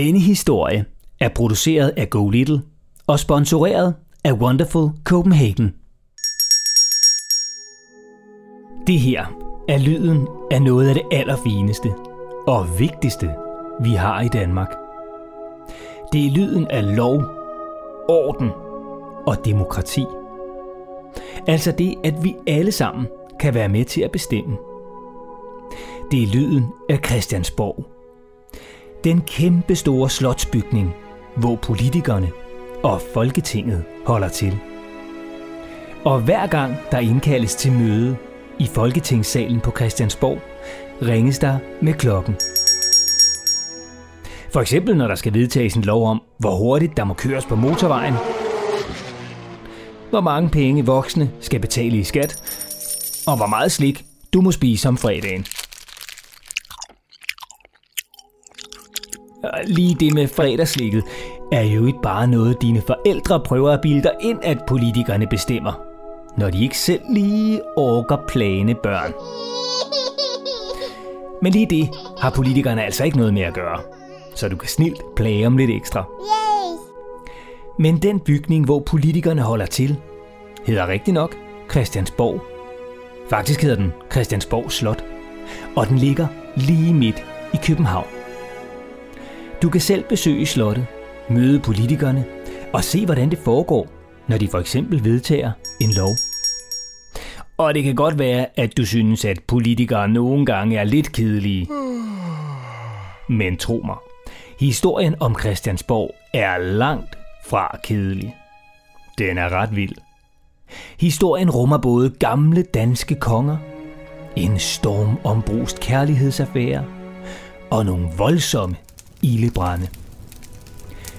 Denne historie er produceret af Go Little og sponsoreret af Wonderful Copenhagen. Det her er lyden af noget af det allerfineste og vigtigste, vi har i Danmark. Det er lyden af lov, orden og demokrati. Altså det, at vi alle sammen kan være med til at bestemme. Det er lyden af Christiansborg. Den kæmpe store slotsbygning, hvor politikerne og Folketinget holder til. Og hver gang der indkaldes til møde i Folketingssalen på Christiansborg, ringes der med klokken. For eksempel når der skal vedtages en lov om, hvor hurtigt der må køres på motorvejen, hvor mange penge voksne skal betale i skat, og hvor meget slik du må spise om fredagen. Lige det med fredagslikket er jo ikke bare noget, dine forældre prøver at bilde dig ind, at politikerne bestemmer, når de ikke selv lige orker plane børn. Men lige det har politikerne altså ikke noget med at gøre, så du kan snilt plage om lidt ekstra. Men den bygning, hvor politikerne holder til, hedder rigtig nok Christiansborg. Faktisk hedder den Christiansborg Slot, og den ligger lige midt i København. Du kan selv besøge slottet, møde politikerne og se, hvordan det foregår, når de for eksempel vedtager en lov. Og det kan godt være, at du synes, at politikere nogle gange er lidt kedelige. Men tro mig, historien om Christiansborg er langt fra kedelig. Den er ret vild. Historien rummer både gamle danske konger, en stormombrust kærlighedsaffære og nogle voldsomme ildebrænde.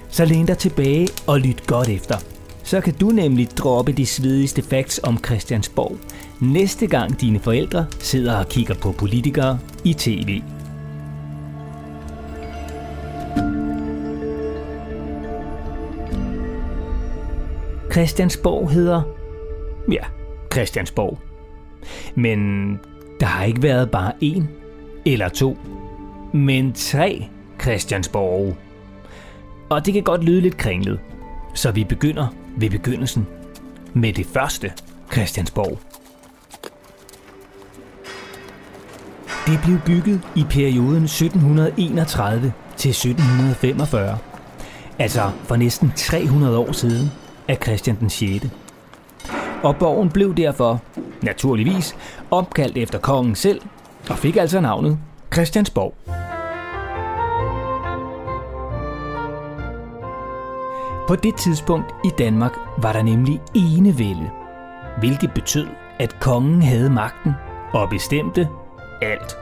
Så læn dig tilbage og lyt godt efter. Så kan du nemlig droppe de svedigste facts om Christiansborg næste gang dine forældre sidder og kigger på politikere i tv. Christiansborg hedder... Ja, Christiansborg. Men der har ikke været bare en eller to, men tre Christiansborg. Og det kan godt lyde lidt kringlet, så vi begynder ved begyndelsen med det første Christiansborg. Det blev bygget i perioden 1731 til 1745, altså for næsten 300 år siden af Christian den 6. Og borgen blev derfor, naturligvis, opkaldt efter kongen selv, og fik altså navnet Christiansborg. På det tidspunkt i Danmark var der nemlig enevælde, hvilket betød, at kongen havde magten og bestemte alt.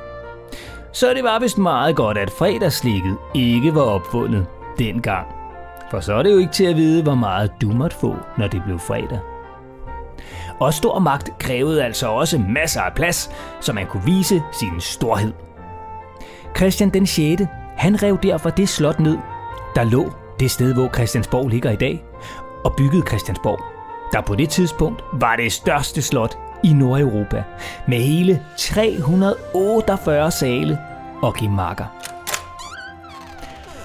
Så det var vist meget godt, at fredagslikket ikke var opfundet dengang. For så er det jo ikke til at vide, hvor meget du måtte få, når det blev fredag. Og stor magt krævede altså også masser af plads, så man kunne vise sin storhed. Christian den 6. han rev derfor det slot ned, der lå det sted, hvor Christiansborg ligger i dag, og byggede Christiansborg, der på det tidspunkt var det største slot i Nordeuropa, med hele 348 sale og gemakker.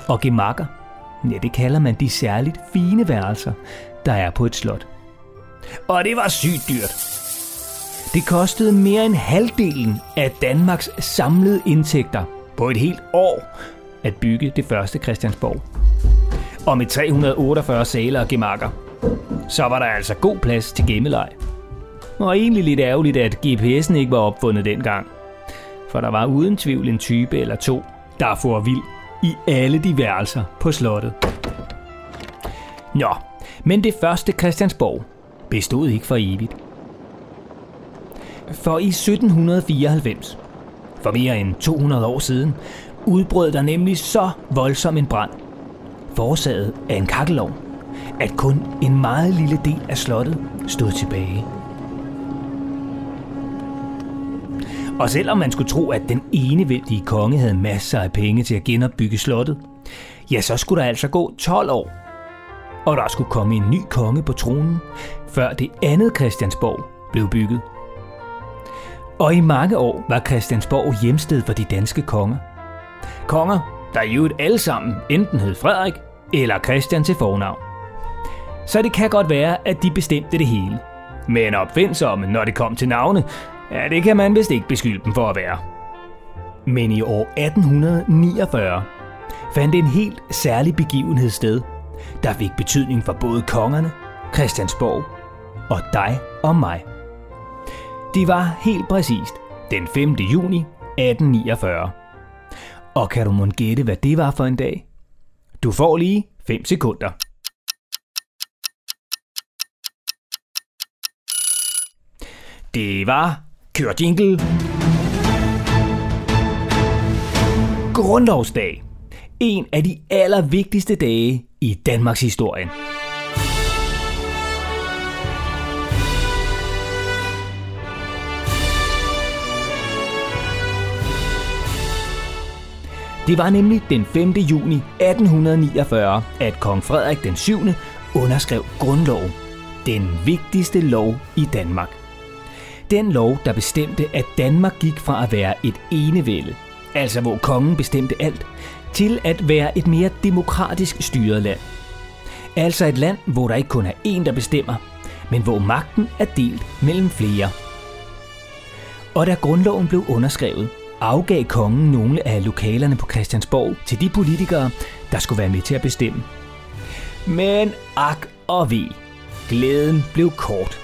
Og gemakker, ja det kalder man de særligt fine værelser, der er på et slot. Og det var sygt dyrt. Det kostede mere end halvdelen af Danmarks samlede indtægter på et helt år at bygge det første Christiansborg. Og med 348 saler og gemakker, så var der altså god plads til gemmeleg. Og egentlig lidt ærgerligt, at GPS'en ikke var opfundet dengang. For der var uden tvivl en type eller to, der får vild i alle de værelser på slottet. Nå, men det første Christiansborg bestod ikke for evigt. For i 1794, for mere end 200 år siden, udbrød der nemlig så voldsom en brand, forårsaget af en kakkelovn, at kun en meget lille del af slottet stod tilbage. Og selvom man skulle tro, at den enevældige konge havde masser af penge til at genopbygge slottet, ja, så skulle der altså gå 12 år. Og der skulle komme en ny konge på tronen, før det andet Christiansborg blev bygget. Og i mange år var Christiansborg hjemsted for de danske konger. Konger, der i øvrigt alle sammen enten hed Frederik eller Christian til fornavn. Så det kan godt være, at de bestemte det hele. Men opfindsomme, når det kom til navne, ja, det kan man vist ikke beskylde dem for at være. Men i år 1849 fandt en helt særlig begivenhed sted, der fik betydning for både kongerne, Christiansborg og dig og mig. Det var helt præcist den 5. juni 1849. Og kan du mon gætte, hvad det var for en dag? Du får lige 5 sekunder. Det var Kør Jingle. Grundlovsdag. En af de allervigtigste dage i Danmarks historie. Det var nemlig den 5. juni 1849, at kong Frederik den 7. underskrev grundloven. Den vigtigste lov i Danmark. Den lov, der bestemte, at Danmark gik fra at være et enevælde, altså hvor kongen bestemte alt, til at være et mere demokratisk styret land. Altså et land, hvor der ikke kun er én, der bestemmer, men hvor magten er delt mellem flere. Og da grundloven blev underskrevet, afgav kongen nogle af lokalerne på Christiansborg til de politikere, der skulle være med til at bestemme. Men ak og vi, glæden blev kort.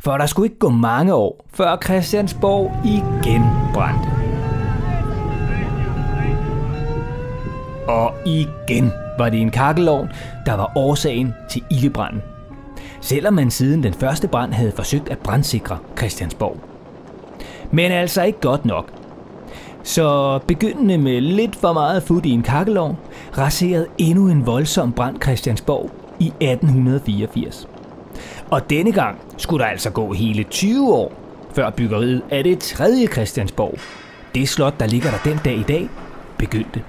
For der skulle ikke gå mange år, før Christiansborg igen brændte. Og igen var det en kakkelovn, der var årsagen til ildebranden. Selvom man siden den første brand havde forsøgt at brandsikre Christiansborg. Men altså ikke godt nok. Så begyndende med lidt for meget fod i en kakkelovn, raserede endnu en voldsom brand Christiansborg i 1884. Og denne gang skulle der altså gå hele 20 år, før byggeriet af det tredje Christiansborg, det slot, der ligger der den dag i dag, begyndte.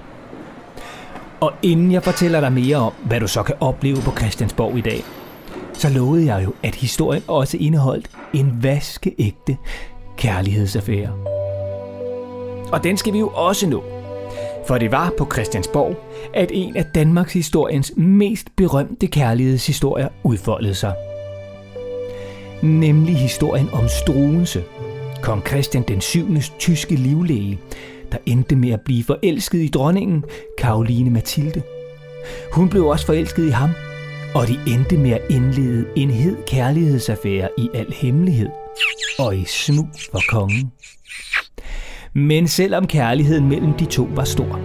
Og inden jeg fortæller dig mere om, hvad du så kan opleve på Christiansborg i dag, så lovede jeg jo, at historien også indeholdt en vaskeægte kærlighedsaffære. Og den skal vi jo også nå. For det var på Christiansborg, at en af Danmarks historiens mest berømte kærlighedshistorier udfoldede sig. Nemlig historien om Struense, kong Christian den 7. tyske livlæge, der endte med at blive forelsket i dronningen Karoline Mathilde. Hun blev også forelsket i ham, og de endte med at indlede en hed kærlighedsaffære i al hemmelighed og i smug for kongen. Men selvom kærligheden mellem de to var stor,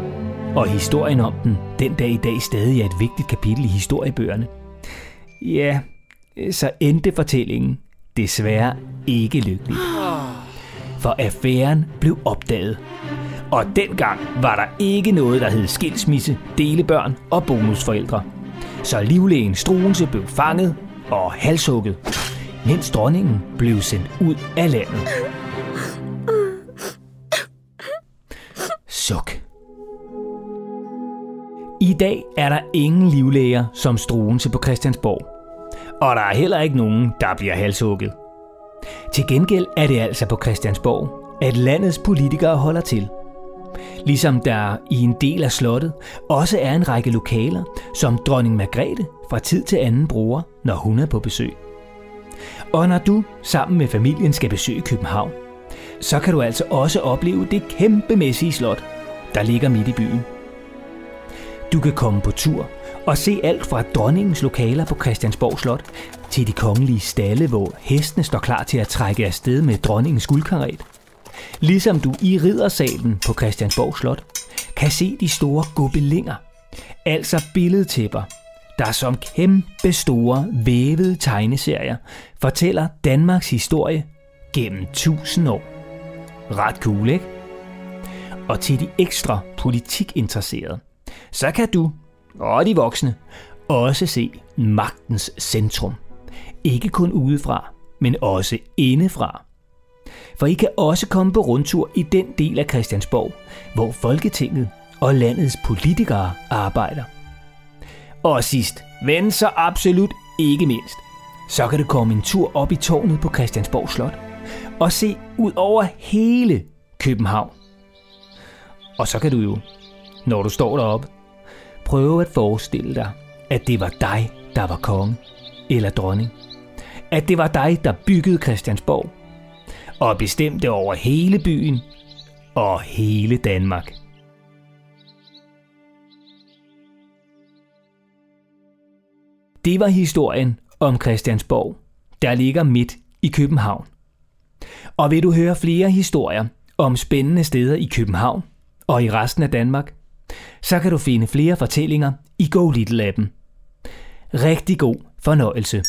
og historien om den den dag i dag stadig er et vigtigt kapitel i historiebøgerne, ja, så endte fortællingen desværre ikke lykkeligt. For affæren blev opdaget. Og dengang var der ikke noget, der hed skilsmisse, delebørn og bonusforældre. Så livlægen Struense blev fanget og halshugget, mens dronningen blev sendt ud af landet. Suk. I dag er der ingen livlæger som Struense på Christiansborg. Og der er heller ikke nogen, der bliver halshugget. Til gengæld er det altså på Christiansborg, at landets politikere holder til. Ligesom der i en del af slottet også er en række lokaler, som dronning Margrethe fra tid til anden bruger, når hun er på besøg. Og når du sammen med familien skal besøge København, så kan du altså også opleve det kæmpemæssige slot, der ligger midt i byen. Du kan komme på tur og se alt fra dronningens lokaler på Christiansborg Slot til de kongelige stalle, hvor hestene står klar til at trække afsted med dronningens guldkaret. Ligesom du i riddersalen på Christiansborg Slot kan se de store gobelinger, altså billedtæpper, der som kæmpe store vævede tegneserier fortæller Danmarks historie gennem tusind år. Ret cool, ikke? Og til de ekstra politikinteresserede, så kan du og de voksne også se magtens centrum. Ikke kun udefra, men også indefra. For I kan også komme på rundtur i den del af Christiansborg, hvor Folketinget og landets politikere arbejder. Og sidst, men så absolut ikke mindst, så kan du komme en tur op i tårnet på Christiansborg Slot og se ud over hele København. Og så kan du jo når du står deroppe. prøve at forestille dig, at det var dig, der var konge eller dronning. At det var dig, der byggede Christiansborg og bestemte over hele byen og hele Danmark. Det var historien om Christiansborg, der ligger midt i København. Og vil du høre flere historier om spændende steder i København og i resten af Danmark, så kan du finde flere fortællinger i Go Little appen. Rigtig god fornøjelse.